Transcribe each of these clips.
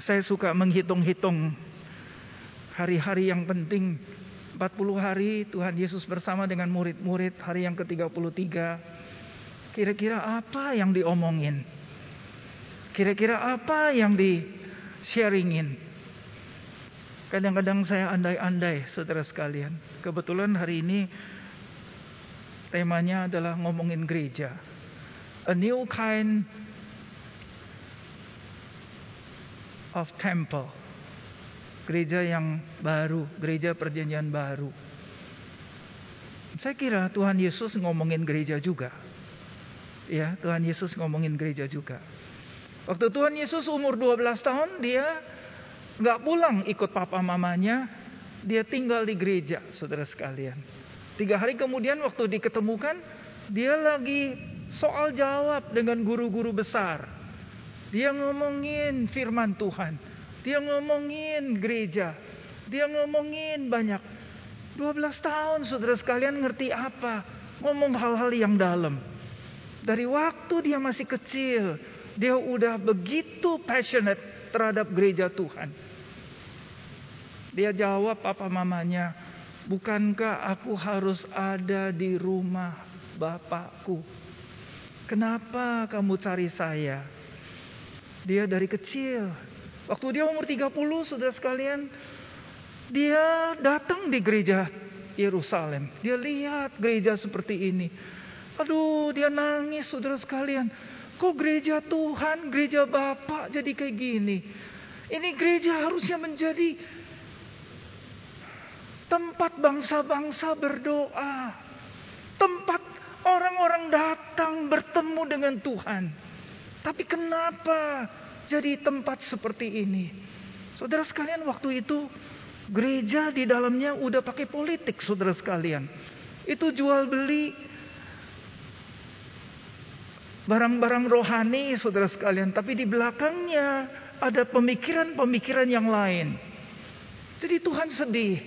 Saya suka menghitung-hitung hari-hari yang penting. 40 hari Tuhan Yesus bersama dengan murid-murid hari yang ke-33 kira-kira apa yang diomongin? Kira-kira apa yang di sharingin kadang-kadang saya andai-andai saudara sekalian. Kebetulan hari ini temanya adalah ngomongin gereja. A new kind of temple gereja yang baru, gereja perjanjian baru. Saya kira Tuhan Yesus ngomongin gereja juga. Ya, Tuhan Yesus ngomongin gereja juga. Waktu Tuhan Yesus umur 12 tahun, dia nggak pulang ikut papa mamanya, dia tinggal di gereja, saudara sekalian. Tiga hari kemudian waktu diketemukan, dia lagi soal jawab dengan guru-guru besar. Dia ngomongin firman Tuhan. Dia ngomongin gereja. Dia ngomongin banyak. 12 tahun saudara sekalian ngerti apa? Ngomong hal-hal yang dalam. Dari waktu dia masih kecil. Dia udah begitu passionate terhadap gereja Tuhan. Dia jawab apa mamanya. Bukankah aku harus ada di rumah Bapakku? Kenapa kamu cari saya? Dia dari kecil Waktu dia umur 30, saudara sekalian, dia datang di gereja Yerusalem. Dia lihat gereja seperti ini. Aduh, dia nangis, saudara sekalian. Kok gereja Tuhan, gereja Bapak jadi kayak gini? Ini gereja harusnya menjadi tempat bangsa-bangsa berdoa. Tempat orang-orang datang bertemu dengan Tuhan. Tapi kenapa jadi tempat seperti ini. Saudara sekalian waktu itu gereja di dalamnya udah pakai politik saudara sekalian. Itu jual beli barang-barang rohani saudara sekalian. Tapi di belakangnya ada pemikiran-pemikiran yang lain. Jadi Tuhan sedih.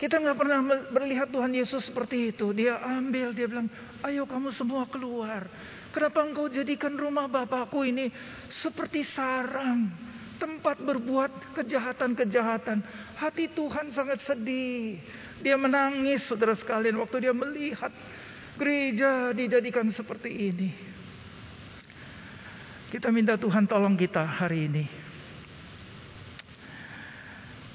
Kita nggak pernah melihat Tuhan Yesus seperti itu. Dia ambil, dia bilang, ayo kamu semua keluar. Kenapa engkau jadikan rumah Bapakku ini seperti sarang, tempat berbuat kejahatan-kejahatan. Hati Tuhan sangat sedih. Dia menangis saudara sekalian waktu dia melihat gereja dijadikan seperti ini. Kita minta Tuhan tolong kita hari ini.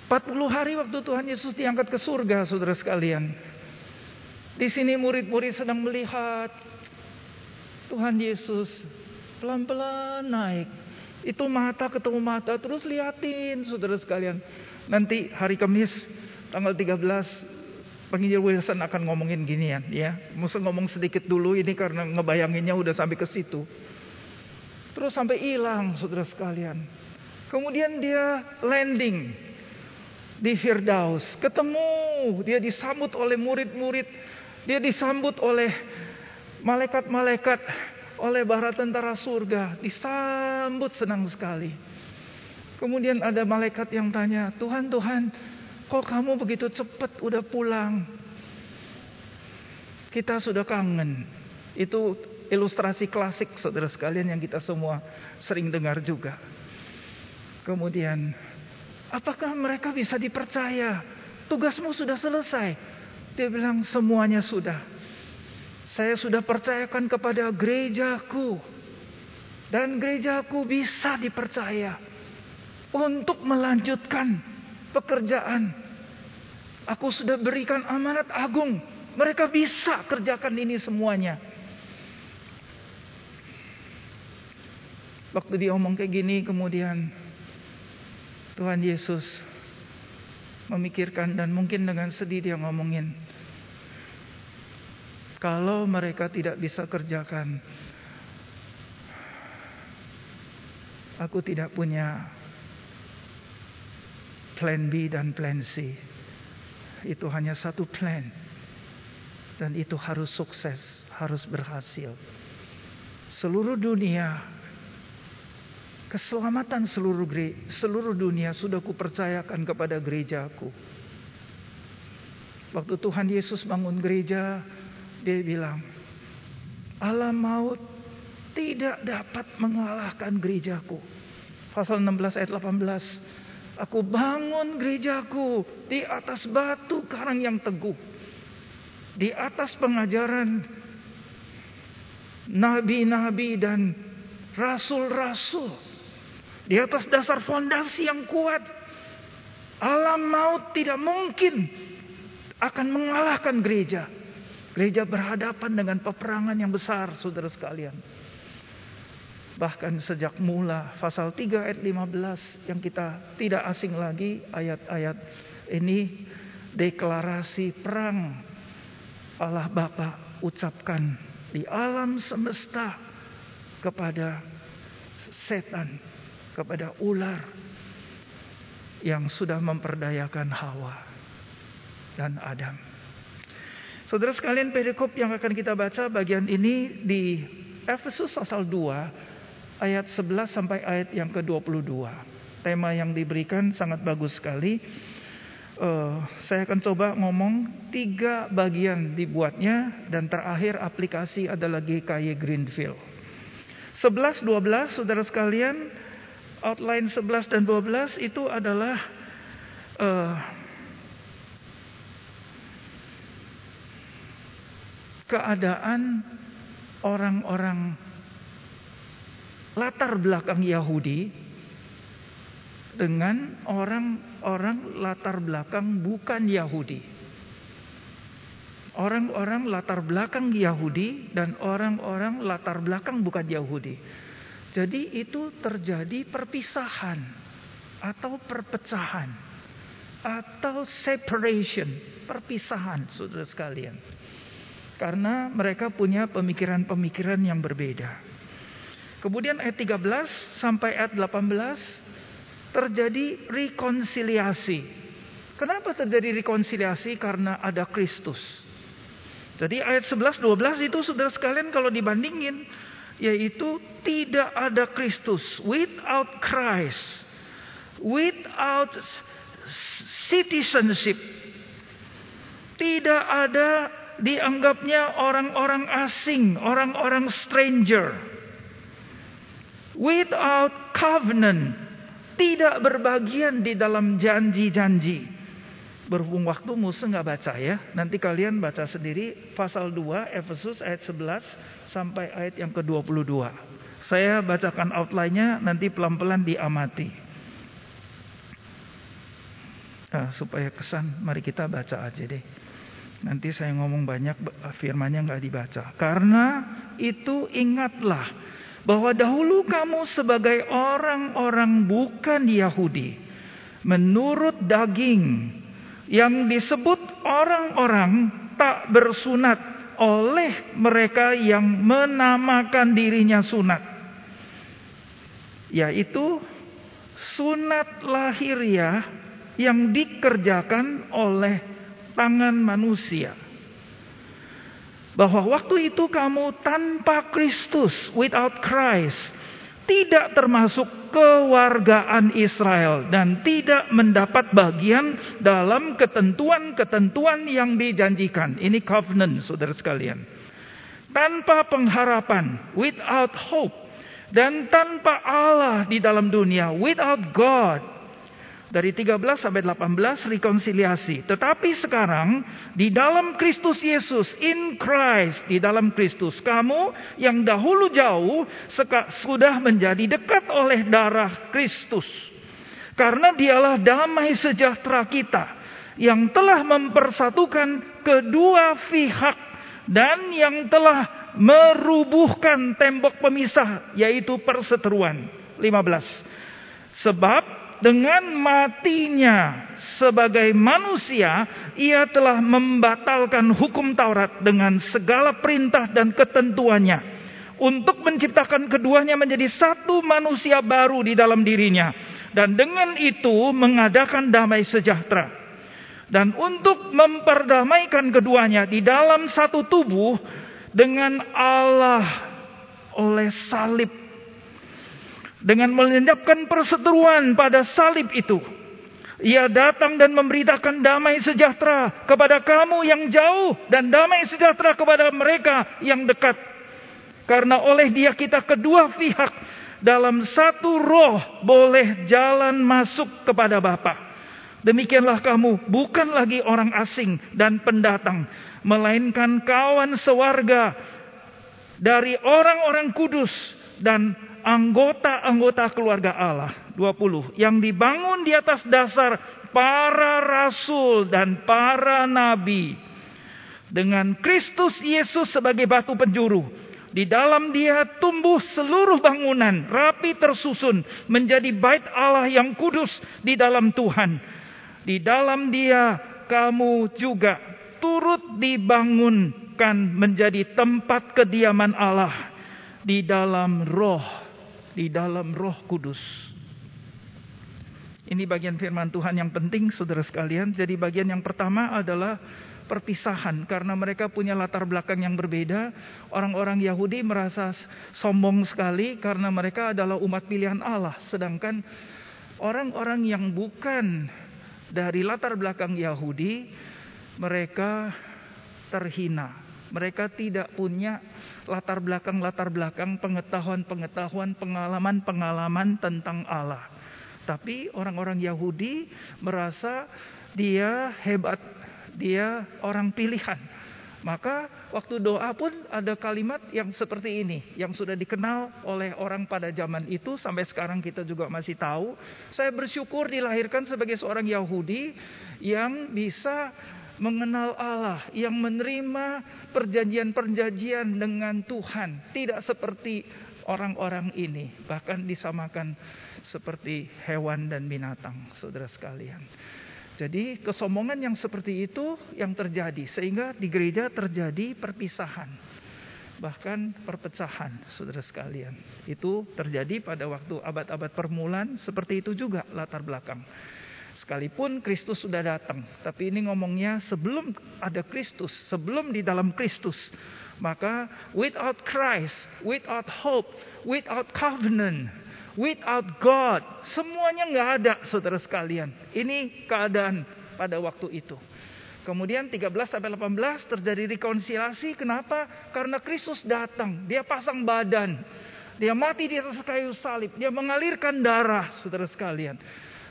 40 hari waktu Tuhan Yesus diangkat ke surga saudara sekalian. Di sini murid-murid sedang melihat Tuhan Yesus pelan-pelan naik. Itu mata ketemu mata terus liatin saudara sekalian. Nanti hari Kamis tanggal 13 penginjil Wilson akan ngomongin ginian ya. Mesti ngomong sedikit dulu ini karena ngebayanginnya udah sampai ke situ. Terus sampai hilang saudara sekalian. Kemudian dia landing di Firdaus. Ketemu, dia disambut oleh murid-murid. Dia disambut oleh malaikat-malaikat oleh bara tentara surga disambut senang sekali. Kemudian ada malaikat yang tanya, Tuhan, Tuhan, kok kamu begitu cepat udah pulang? Kita sudah kangen. Itu ilustrasi klasik saudara sekalian yang kita semua sering dengar juga. Kemudian, apakah mereka bisa dipercaya? Tugasmu sudah selesai. Dia bilang semuanya sudah. Saya sudah percayakan kepada gerejaku. Dan gerejaku bisa dipercaya. Untuk melanjutkan pekerjaan. Aku sudah berikan amanat agung. Mereka bisa kerjakan ini semuanya. Waktu dia ngomong kayak gini kemudian Tuhan Yesus memikirkan dan mungkin dengan sedih dia ngomongin kalau mereka tidak bisa kerjakan, aku tidak punya plan B dan plan C. Itu hanya satu plan. Dan itu harus sukses, harus berhasil. Seluruh dunia keselamatan seluruh seluruh dunia sudah kupercayakan kepada gerejaku. Waktu Tuhan Yesus bangun gereja, dia bilang, alam maut tidak dapat mengalahkan gerejaku. Pasal 16 ayat 18. Aku bangun gerejaku di atas batu karang yang teguh. Di atas pengajaran nabi-nabi dan rasul-rasul. Di atas dasar fondasi yang kuat. Alam maut tidak mungkin akan mengalahkan gereja. Gereja berhadapan dengan peperangan yang besar, saudara sekalian. Bahkan sejak mula pasal 3 ayat 15 yang kita tidak asing lagi ayat-ayat ini deklarasi perang Allah Bapa ucapkan di alam semesta kepada setan, kepada ular yang sudah memperdayakan Hawa dan Adam. Saudara sekalian perikop yang akan kita baca bagian ini di Efesus pasal 2 ayat 11 sampai ayat yang ke-22. Tema yang diberikan sangat bagus sekali. Uh, saya akan coba ngomong tiga bagian dibuatnya dan terakhir aplikasi adalah GKY Greenfield. 11, 12 saudara sekalian outline 11 dan 12 itu adalah uh, keadaan orang-orang latar belakang Yahudi dengan orang-orang latar belakang bukan Yahudi. Orang-orang latar belakang Yahudi dan orang-orang latar belakang bukan Yahudi. Jadi itu terjadi perpisahan atau perpecahan atau separation, perpisahan Saudara sekalian. Karena mereka punya pemikiran-pemikiran yang berbeda. Kemudian ayat 13 sampai ayat 18 terjadi rekonsiliasi. Kenapa terjadi rekonsiliasi? Karena ada Kristus. Jadi ayat 11 12 itu Saudara sekalian kalau dibandingin yaitu tidak ada Kristus without Christ without citizenship tidak ada dianggapnya orang-orang asing, orang-orang stranger without covenant, tidak berbagian di dalam janji-janji. Berhubung waktu Musa nggak baca ya. Nanti kalian baca sendiri pasal 2 Efesus ayat 11 sampai ayat yang ke-22. Saya bacakan outline-nya nanti pelan-pelan diamati. Nah, supaya kesan mari kita baca aja deh. Nanti saya ngomong banyak firmannya nggak dibaca. Karena itu ingatlah bahwa dahulu kamu sebagai orang-orang bukan Yahudi menurut daging yang disebut orang-orang tak bersunat oleh mereka yang menamakan dirinya sunat yaitu sunat lahiriah yang dikerjakan oleh tangan manusia bahwa waktu itu kamu tanpa Kristus, without Christ, tidak termasuk kewargaan Israel dan tidak mendapat bagian dalam ketentuan-ketentuan yang dijanjikan. Ini covenant, saudara sekalian. Tanpa pengharapan, without hope, dan tanpa Allah di dalam dunia, without God, dari 13 sampai 18 rekonsiliasi. Tetapi sekarang di dalam Kristus Yesus, in Christ, di dalam Kristus, kamu yang dahulu jauh sudah menjadi dekat oleh darah Kristus. Karena dialah damai sejahtera kita yang telah mempersatukan kedua pihak dan yang telah merubuhkan tembok pemisah yaitu perseteruan. 15. Sebab dengan matinya sebagai manusia, ia telah membatalkan hukum Taurat dengan segala perintah dan ketentuannya. Untuk menciptakan keduanya menjadi satu manusia baru di dalam dirinya. Dan dengan itu mengadakan damai sejahtera. Dan untuk memperdamaikan keduanya di dalam satu tubuh dengan Allah oleh salib dengan melenyapkan perseteruan pada salib itu. Ia datang dan memberitakan damai sejahtera kepada kamu yang jauh dan damai sejahtera kepada mereka yang dekat. Karena oleh dia kita kedua pihak dalam satu roh boleh jalan masuk kepada Bapa. Demikianlah kamu bukan lagi orang asing dan pendatang, melainkan kawan sewarga dari orang-orang kudus dan anggota-anggota keluarga Allah. 20. Yang dibangun di atas dasar para rasul dan para nabi. Dengan Kristus Yesus sebagai batu penjuru di dalam dia tumbuh seluruh bangunan rapi tersusun menjadi bait Allah yang kudus di dalam Tuhan. Di dalam dia kamu juga turut dibangunkan menjadi tempat kediaman Allah di dalam roh, di dalam roh kudus. Ini bagian firman Tuhan yang penting saudara sekalian. Jadi bagian yang pertama adalah perpisahan karena mereka punya latar belakang yang berbeda. Orang-orang Yahudi merasa sombong sekali karena mereka adalah umat pilihan Allah, sedangkan orang-orang yang bukan dari latar belakang Yahudi mereka terhina. Mereka tidak punya latar belakang-latar belakang, pengetahuan-pengetahuan, pengalaman-pengalaman tentang Allah. Tapi orang-orang Yahudi merasa dia hebat dia orang pilihan. Maka waktu doa pun ada kalimat yang seperti ini. Yang sudah dikenal oleh orang pada zaman itu. Sampai sekarang kita juga masih tahu. Saya bersyukur dilahirkan sebagai seorang Yahudi. Yang bisa mengenal Allah. Yang menerima perjanjian-perjanjian dengan Tuhan. Tidak seperti orang-orang ini. Bahkan disamakan seperti hewan dan binatang. Saudara sekalian. Jadi kesombongan yang seperti itu yang terjadi sehingga di gereja terjadi perpisahan. Bahkan perpecahan saudara sekalian. Itu terjadi pada waktu abad-abad permulaan seperti itu juga latar belakang. Sekalipun Kristus sudah datang. Tapi ini ngomongnya sebelum ada Kristus. Sebelum di dalam Kristus. Maka without Christ, without hope, without covenant Without God, semuanya nggak ada, saudara sekalian. Ini keadaan pada waktu itu. Kemudian 13 sampai 18 terjadi rekonsiliasi. Kenapa? Karena Kristus datang, dia pasang badan. Dia mati di atas kayu salib, dia mengalirkan darah, saudara sekalian.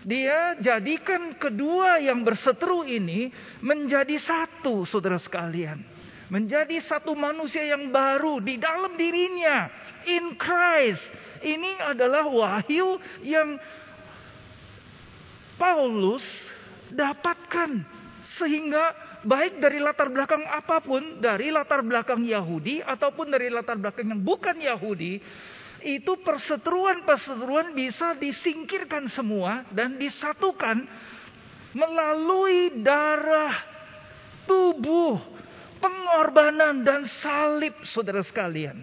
Dia jadikan kedua yang berseteru ini menjadi satu, saudara sekalian. Menjadi satu manusia yang baru di dalam dirinya. In Christ ini adalah wahyu yang Paulus dapatkan sehingga baik dari latar belakang apa pun, dari latar belakang Yahudi ataupun dari latar belakang yang bukan Yahudi, itu perseteruan-perseteruan bisa disingkirkan semua dan disatukan melalui darah tubuh, pengorbanan dan salib saudara sekalian.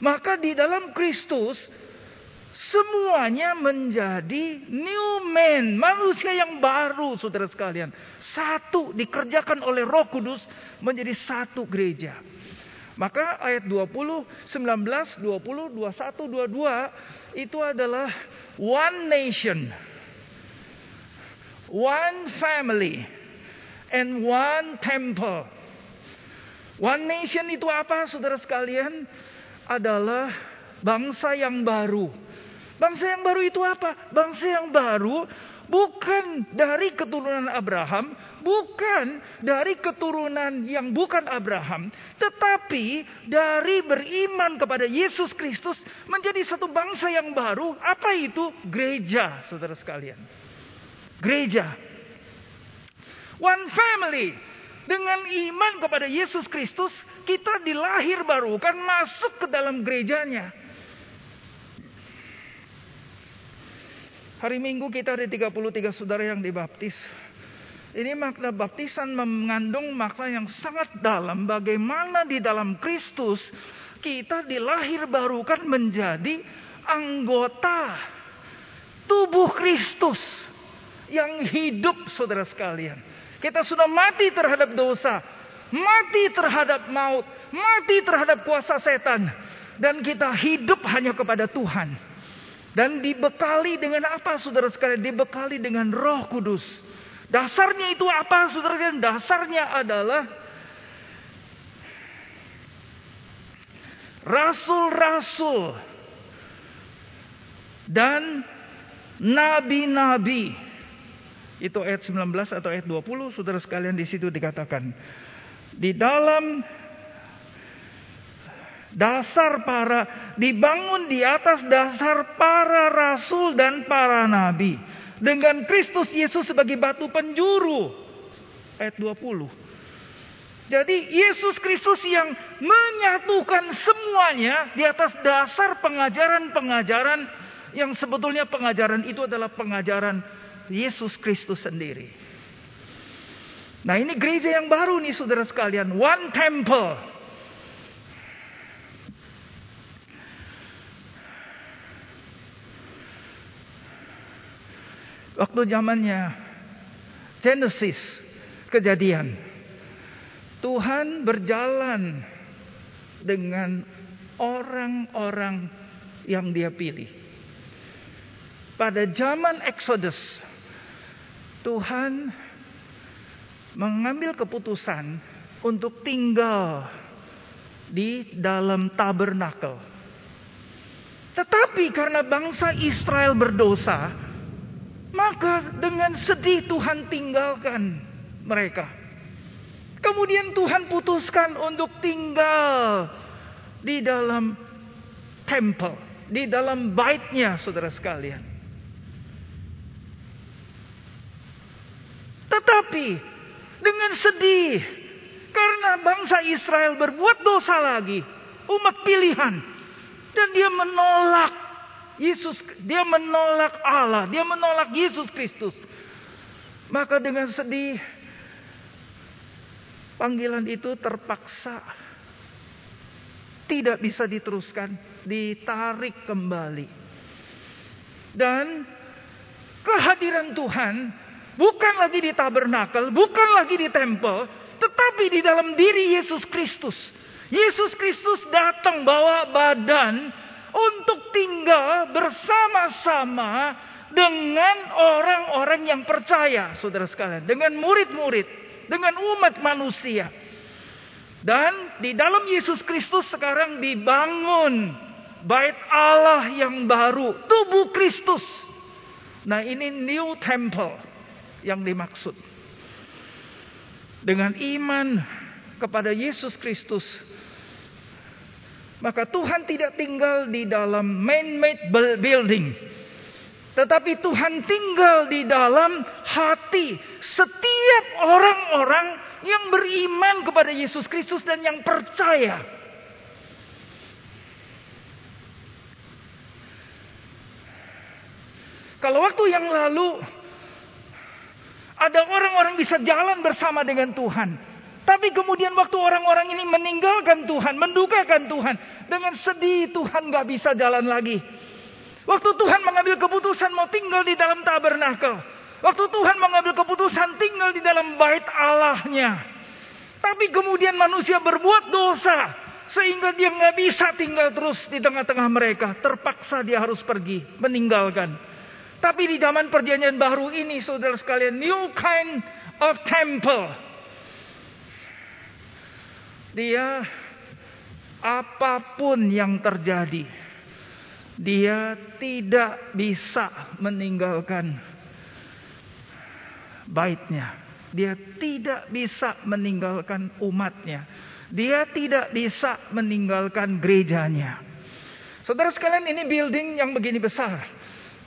Maka di dalam Kristus semuanya menjadi new man, manusia yang baru saudara sekalian. Satu dikerjakan oleh Roh Kudus menjadi satu gereja. Maka ayat 20, 19, 20, 21, 22 itu adalah one nation, one family, and one temple. One nation itu apa saudara sekalian? adalah bangsa yang baru. Bangsa yang baru itu apa? Bangsa yang baru bukan dari keturunan Abraham, bukan dari keturunan yang bukan Abraham, tetapi dari beriman kepada Yesus Kristus menjadi satu bangsa yang baru. Apa itu? Gereja, saudara sekalian. Gereja. One family. Dengan iman kepada Yesus Kristus, kita dilahir baru kan masuk ke dalam gerejanya. Hari Minggu kita ada 33 saudara yang dibaptis. Ini makna baptisan mengandung makna yang sangat dalam. Bagaimana di dalam Kristus kita dilahir baru kan menjadi anggota tubuh Kristus yang hidup saudara sekalian. Kita sudah mati terhadap dosa mati terhadap maut, mati terhadap kuasa setan, dan kita hidup hanya kepada Tuhan. Dan dibekali dengan apa saudara sekalian? Dibekali dengan roh kudus. Dasarnya itu apa saudara sekalian? Dasarnya adalah rasul-rasul dan nabi-nabi. Itu ayat 19 atau ayat 20, saudara sekalian di situ dikatakan. Di dalam dasar para dibangun di atas dasar para rasul dan para nabi dengan Kristus Yesus sebagai batu penjuru ayat 20 jadi Yesus Kristus yang menyatukan semuanya di atas dasar pengajaran-pengajaran yang sebetulnya pengajaran itu adalah pengajaran Yesus Kristus sendiri. Nah ini gereja yang baru nih saudara sekalian. One temple. Waktu zamannya Genesis kejadian. Tuhan berjalan dengan orang-orang yang dia pilih. Pada zaman Exodus, Tuhan mengambil keputusan untuk tinggal di dalam tabernakel. Tetapi karena bangsa Israel berdosa, maka dengan sedih Tuhan tinggalkan mereka. Kemudian Tuhan putuskan untuk tinggal di dalam temple, di dalam baitnya saudara sekalian. Tetapi dengan sedih karena bangsa Israel berbuat dosa lagi, umat pilihan dan dia menolak Yesus, dia menolak Allah, dia menolak Yesus Kristus. Maka dengan sedih Panggilan itu terpaksa tidak bisa diteruskan, ditarik kembali. Dan kehadiran Tuhan bukan lagi di tabernakel, bukan lagi di tempel, tetapi di dalam diri Yesus Kristus. Yesus Kristus datang bawa badan untuk tinggal bersama-sama dengan orang-orang yang percaya, saudara sekalian, dengan murid-murid dengan umat manusia. Dan di dalam Yesus Kristus sekarang dibangun bait Allah yang baru, tubuh Kristus. Nah, ini new temple yang dimaksud. Dengan iman kepada Yesus Kristus, maka Tuhan tidak tinggal di dalam man-made building tetapi Tuhan tinggal di dalam hati setiap orang-orang yang beriman kepada Yesus Kristus dan yang percaya. Kalau waktu yang lalu ada orang-orang bisa jalan bersama dengan Tuhan. Tapi kemudian waktu orang-orang ini meninggalkan Tuhan, mendukakan Tuhan. Dengan sedih Tuhan gak bisa jalan lagi. Waktu Tuhan mengambil keputusan mau tinggal di dalam tabernakel. Waktu Tuhan mengambil keputusan tinggal di dalam bait Allahnya. Tapi kemudian manusia berbuat dosa. Sehingga dia nggak bisa tinggal terus di tengah-tengah mereka. Terpaksa dia harus pergi, meninggalkan. Tapi di zaman perjanjian baru ini saudara sekalian. New kind of temple. Dia apa pun yang terjadi dia tidak bisa meninggalkan baitnya. Dia tidak bisa meninggalkan umatnya. Dia tidak bisa meninggalkan gerejanya. Saudara sekalian ini building yang begini besar.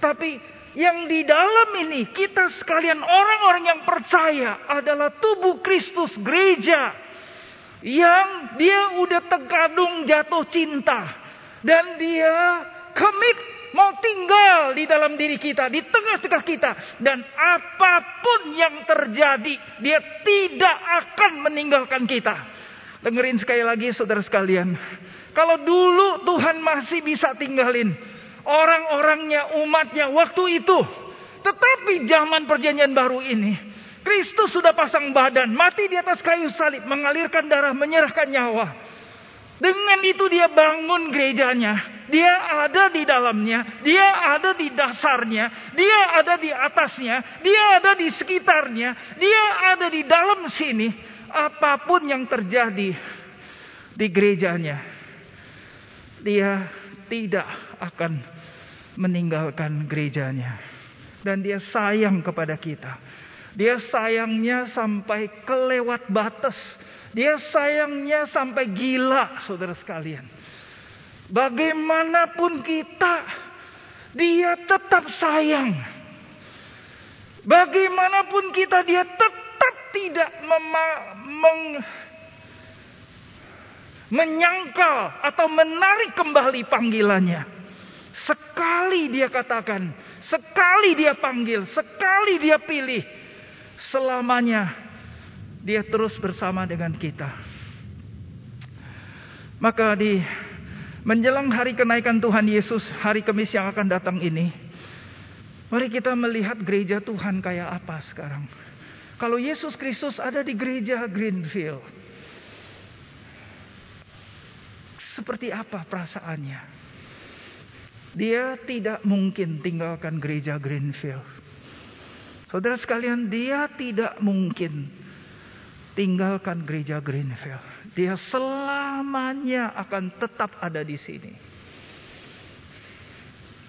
Tapi yang di dalam ini kita sekalian orang-orang yang percaya adalah tubuh Kristus gereja. Yang dia udah terkadung jatuh cinta. Dan dia komit mau tinggal di dalam diri kita, di tengah-tengah kita. Dan apa pun yang terjadi, dia tidak akan meninggalkan kita. Dengerin sekali lagi saudara sekalian. Kalau dulu Tuhan masih bisa tinggalin orang-orangnya, umatnya waktu itu. Tetapi zaman perjanjian baru ini, Kristus sudah pasang badan, mati di atas kayu salib, mengalirkan darah, menyerahkan nyawa. Dengan itu dia bangun gerejanya. Dia ada di dalamnya. Dia ada di dasarnya. Dia ada di atasnya. Dia ada di sekitarnya. Dia ada di dalam sini. Apa pun yang terjadi di gerejanya. Dia tidak akan meninggalkan gerejanya. Dan dia sayang kepada kita. Dia sayangnya sampai kelewat batas. Dia sayangnya sampai gila, saudara sekalian. Bagaimanapun kita, dia tetap sayang. Bagaimanapun kita, dia tetap tidak meng, menyangkal atau menarik kembali panggilannya. Sekali dia katakan, sekali dia panggil, sekali dia pilih, selamanya dia terus bersama dengan kita. Maka di menjelang hari kenaikan Tuhan Yesus, hari Kamis yang akan datang ini, mari kita melihat gereja Tuhan kayak apa sekarang. Kalau Yesus Kristus ada di gereja Greenfield, seperti apa perasaannya? Dia tidak mungkin tinggalkan gereja Greenfield. Saudara sekalian, dia tidak mungkin tinggalkan gereja Greenfield. Dia selamanya akan tetap ada di sini.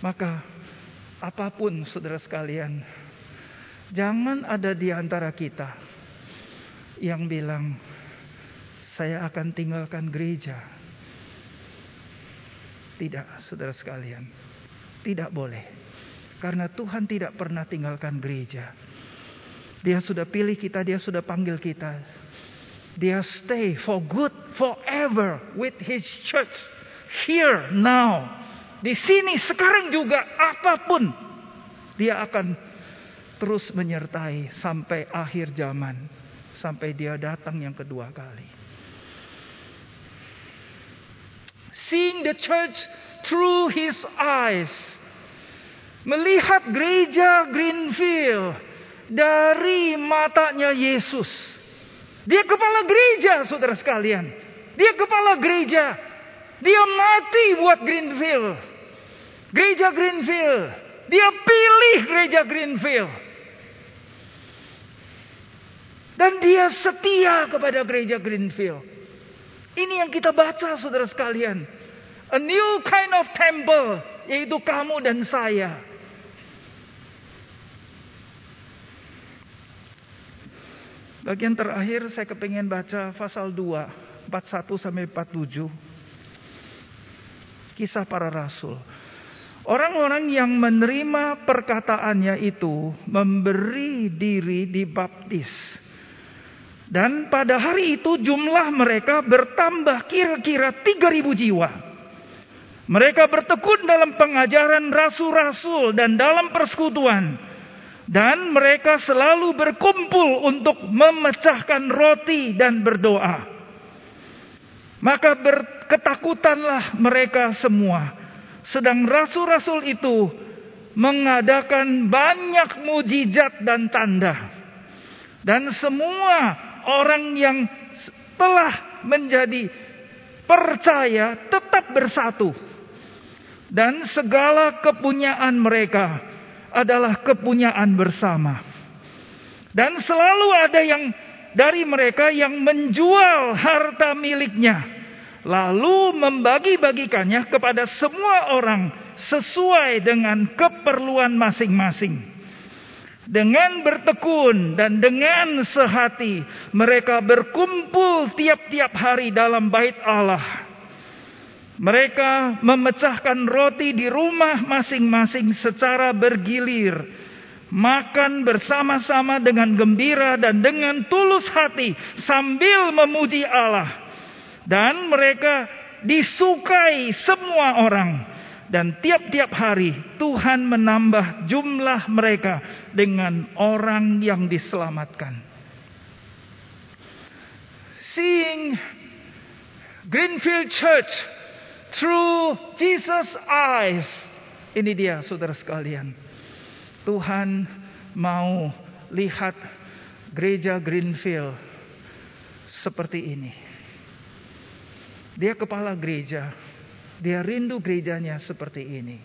Maka apa pun saudara sekalian, jangan ada di antara kita yang bilang saya akan tinggalkan gereja. Tidak, saudara sekalian. Tidak boleh. Karena Tuhan tidak pernah tinggalkan gereja. Dia sudah pilih kita, dia sudah panggil kita. Dia stay for good forever with his church. Here, now. Di sini, sekarang juga, apa pun. Dia akan terus menyertai sampai akhir zaman. Sampai dia datang yang kedua kali. seeing the church through his eyes. Melihat gereja Greenfield dari matanya Yesus. Dia kepala gereja, saudara sekalian. Dia kepala gereja. Dia mati buat Greenfield. Gereja Greenfield. Dia pilih gereja Greenfield. Dan dia setia kepada gereja Greenfield. Ini yang kita baca saudara sekalian. A new kind of temple. Yaitu kamu dan saya. Bagian terakhir saya kepingin baca pasal 2. 41 sampai 47. Kisah para rasul. Orang-orang yang menerima perkataannya itu memberi diri dibaptis. Dan pada hari itu jumlah mereka bertambah kira-kira 3000 jiwa. Mereka bertekun dalam pengajaran rasul-rasul dan dalam persekutuan. Dan mereka selalu berkumpul untuk memecahkan roti dan berdoa. Maka berketakutanlah mereka semua. Sedang rasul-rasul itu mengadakan banyak mujizat dan tanda. Dan semua orang yang telah menjadi percaya tetap bersatu dan segala kepunyaan mereka adalah kepunyaan bersama. Dan selalu ada yang dari mereka yang menjual harta miliknya, lalu membagi-bagikannya kepada semua orang sesuai dengan keperluan masing-masing. Dengan bertekun dan dengan sehati, mereka berkumpul tiap-tiap hari dalam bait Allah mereka memecahkan roti di rumah masing-masing secara bergilir. Makan bersama-sama dengan gembira dan dengan tulus hati sambil memuji Allah. Dan mereka disukai semua orang. Dan tiap-tiap hari Tuhan menambah jumlah mereka dengan orang yang diselamatkan. Seeing Greenfield Church Through Jesus eyes. Ini dia saudara sekalian. Tuhan mau lihat gereja Greenfield seperti ini. Dia kepala gereja. Dia rindu gerejanya seperti ini.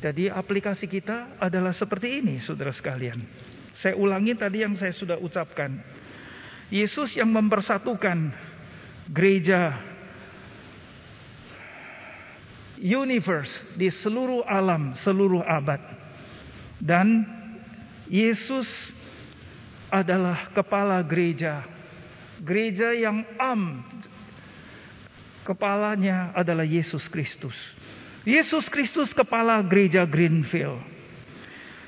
Jadi aplikasi kita adalah seperti ini saudara sekalian. Saya ulangi tadi yang saya sudah ucapkan. Yesus yang mempersatukan gereja universe, di seluruh alam, seluruh abad. Dan Yesus adalah kepala gereja. Gereja yang am kepalanya adalah Yesus Kristus. Yesus Kristus kepala gereja Greenfield.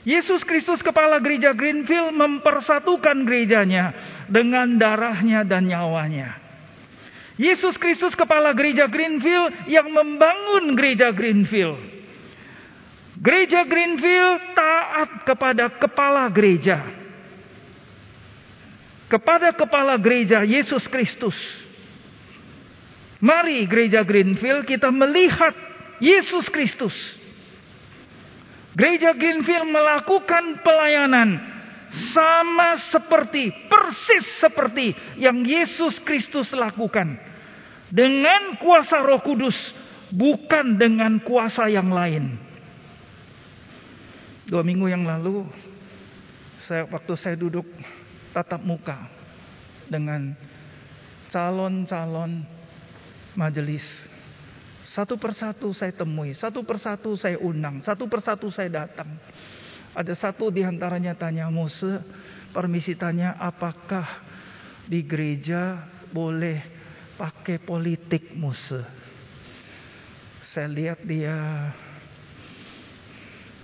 Yesus Kristus kepala gereja Greenfield mempersatukan gerejanya dengan darahnya dan nyawanya. Yesus Kristus kepala gereja Greenfield yang membangun gereja Greenfield. Gereja Greenfield taat kepada kepala gereja. Kepada kepala gereja Yesus Kristus. Mari gereja Greenfield kita melihat Yesus Kristus Gereja Greenfield melakukan pelayanan sama seperti, persis seperti yang Yesus Kristus lakukan. Dengan kuasa roh kudus, bukan dengan kuasa yang lain. Dua minggu yang lalu, saya, waktu saya duduk tatap muka dengan calon-calon majelis satu persatu saya temui, satu persatu saya undang, satu persatu saya datang. Ada satu di antaranya tanya Mose, permisi tanya apakah di gereja boleh pakai politik Mose. Saya lihat dia,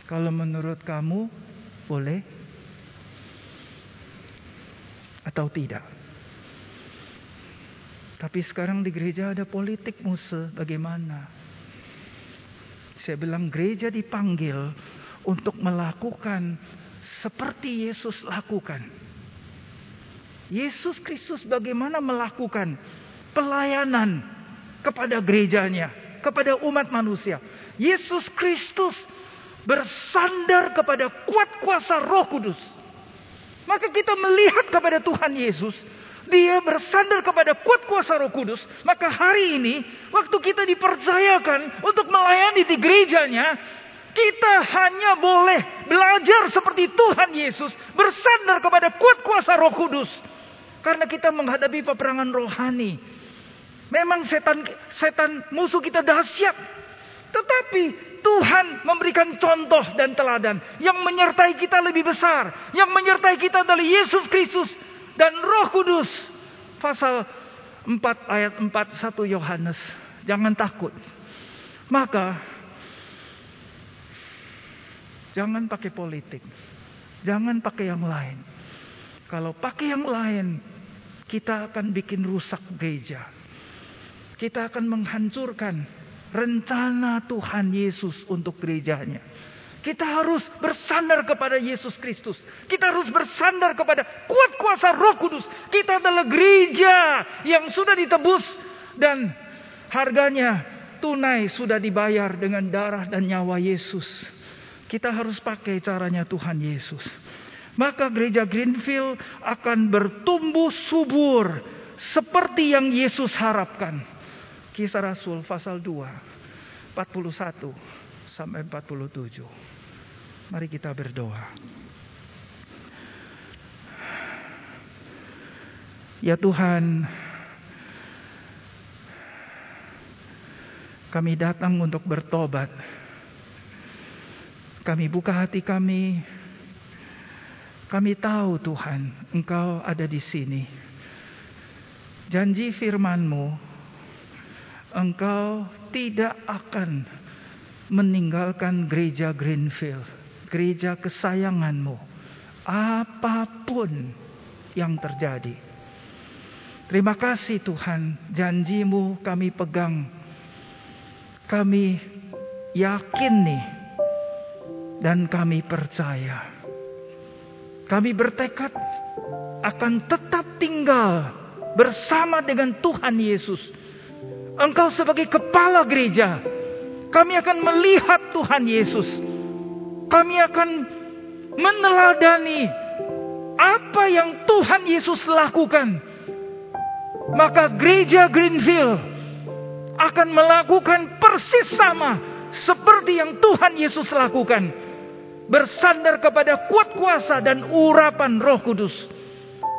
kalau menurut kamu boleh atau tidak? Tapi sekarang di gereja ada politik musuh. Bagaimana? Saya bilang gereja dipanggil untuk melakukan seperti Yesus lakukan. Yesus Kristus bagaimana melakukan pelayanan kepada gerejanya, kepada umat manusia. Yesus Kristus bersandar kepada kuat kuasa Roh Kudus. Maka kita melihat kepada Tuhan Yesus dia bersandar kepada kuat kuasa roh kudus. Maka hari ini, waktu kita dipercayakan untuk melayani di gerejanya, kita hanya boleh belajar seperti Tuhan Yesus. Bersandar kepada kuat kuasa roh kudus. Karena kita menghadapi peperangan rohani. Memang setan setan musuh kita dahsyat. Tetapi Tuhan memberikan contoh dan teladan yang menyertai kita lebih besar, yang menyertai kita adalah Yesus Kristus dan Roh Kudus. Pasal 4 ayat 4 1 Yohanes. Jangan takut. Maka jangan pakai politik. Jangan pakai yang lain. Kalau pakai yang lain, kita akan bikin rusak gereja. Kita akan menghancurkan rencana Tuhan Yesus untuk gerejanya. Kita harus bersandar kepada Yesus Kristus. Kita harus bersandar kepada kuat kuasa Roh Kudus. Kita adalah gereja yang sudah ditebus dan harganya tunai sudah dibayar dengan darah dan nyawa Yesus. Kita harus pakai caranya Tuhan Yesus. Maka gereja Greenfield akan bertumbuh subur seperti yang Yesus harapkan. Kisah Rasul pasal 2 41 sampai 47. Mari kita berdoa. Ya Tuhan, kami datang untuk bertobat. Kami buka hati kami. Kami tahu Tuhan, Engkau ada di sini. Janji firman-Mu, Engkau tidak akan meninggalkan gereja Greenfield, gereja kesayanganmu, apa pun yang terjadi. Terima kasih Tuhan, janjimu kami pegang. Kami yakin nih dan kami percaya. Kami bertekad akan tetap tinggal bersama dengan Tuhan Yesus. Engkau sebagai kepala gereja kami akan melihat Tuhan Yesus. Kami akan meneladani apa yang Tuhan Yesus lakukan. Maka gereja Greenfield akan melakukan persis sama seperti yang Tuhan Yesus lakukan. Bersandar kepada kuat kuasa dan urapan roh kudus.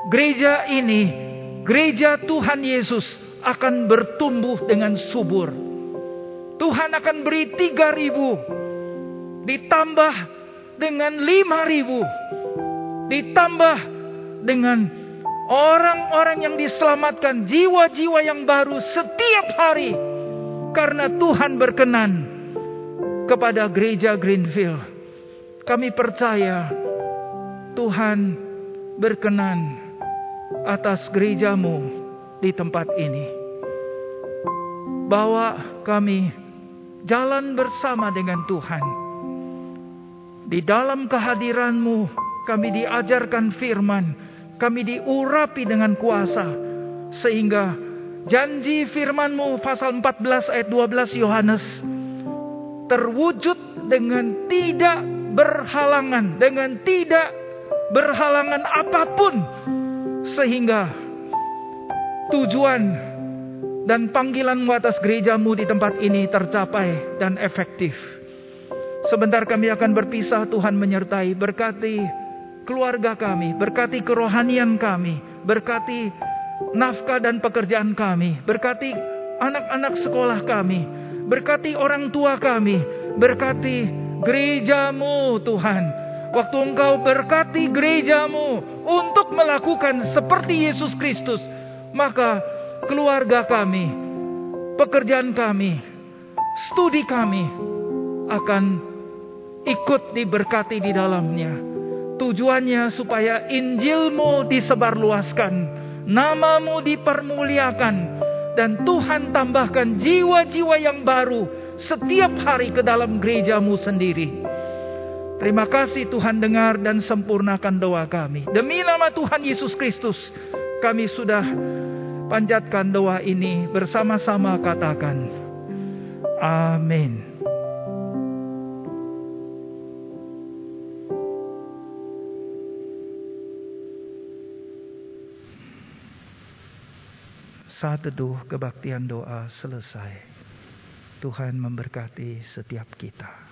Gereja ini, gereja Tuhan Yesus akan bertumbuh dengan subur Tuhan akan beri tiga ribu. Ditambah dengan lima ribu. Ditambah dengan orang-orang yang diselamatkan. Jiwa-jiwa yang baru setiap hari. Karena Tuhan berkenan kepada gereja Greenfield. Kami percaya Tuhan berkenan atas gerejamu di tempat ini. Bawa kami jalan bersama dengan Tuhan. Di dalam kehadiranmu kami diajarkan firman, kami diurapi dengan kuasa. Sehingga janji firmanmu pasal 14 ayat 12 Yohanes terwujud dengan tidak berhalangan, dengan tidak berhalangan apa pun. Sehingga tujuan dan panggilanmu atas gerejamu di tempat ini tercapai dan efektif. Sebentar kami akan berpisah, Tuhan menyertai, berkati keluarga kami, berkati kerohanian kami, berkati nafkah dan pekerjaan kami, berkati anak-anak sekolah kami, berkati orang tua kami, berkati gerejamu Tuhan. Waktu engkau berkati gerejamu untuk melakukan seperti Yesus Kristus, maka keluarga kami, pekerjaan kami, studi kami akan ikut diberkati di dalamnya. Tujuannya supaya Injilmu disebarluaskan, namamu dipermuliakan, dan Tuhan tambahkan jiwa-jiwa yang baru setiap hari ke dalam gerejamu sendiri. Terima kasih Tuhan dengar dan sempurnakan doa kami. Demi nama Tuhan Yesus Kristus, kami sudah Panjatkan doa ini bersama-sama katakan. Amin. Saat teduh kebaktian doa selesai. Tuhan memberkati setiap kita.